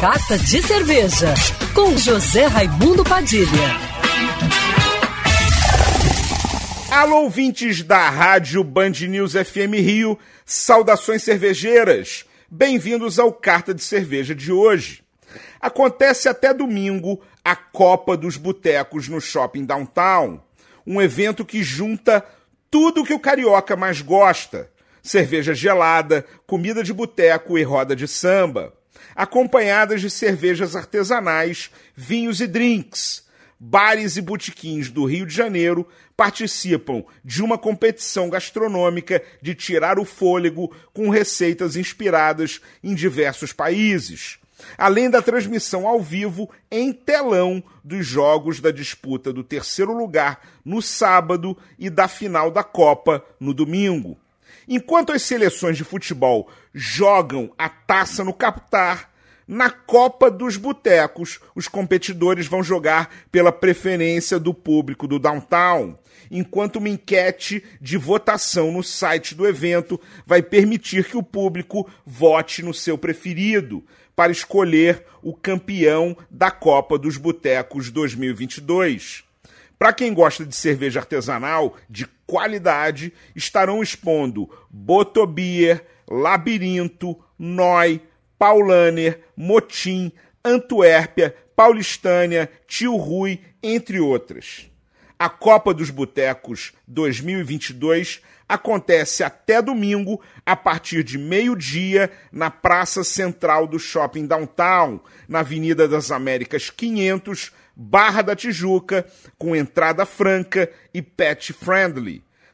Carta de Cerveja, com José Raimundo Padilha. Alô, ouvintes da Rádio Band News FM Rio, saudações cervejeiras. Bem-vindos ao Carta de Cerveja de hoje. Acontece até domingo a Copa dos Botecos no Shopping Downtown, um evento que junta tudo que o carioca mais gosta: cerveja gelada, comida de boteco e roda de samba, acompanhadas de cervejas artesanais, vinhos e drinks. Bares e botequins do Rio de Janeiro participam de uma competição gastronômica de tirar o fôlego com receitas inspiradas em diversos países além da transmissão ao vivo em telão dos jogos da disputa do terceiro lugar no sábado e da final da Copa no domingo. Enquanto as seleções de futebol jogam a taça no Capitar, na Copa dos Botecos, os competidores vão jogar pela preferência do público do downtown, enquanto uma enquete de votação no site do evento vai permitir que o público vote no seu preferido, para escolher o campeão da Copa dos Botecos 2022. Para quem gosta de cerveja artesanal de qualidade, estarão expondo Botobier, Labirinto, Noi, Paulaner, Motim, Antuérpia, Paulistânia, Tio Rui, entre outras. A Copa dos Botecos 2022 acontece até domingo, a partir de meio-dia, na Praça Central do Shopping Downtown, na Avenida das Américas 500, Barra da Tijuca, com entrada franca e pet friendly.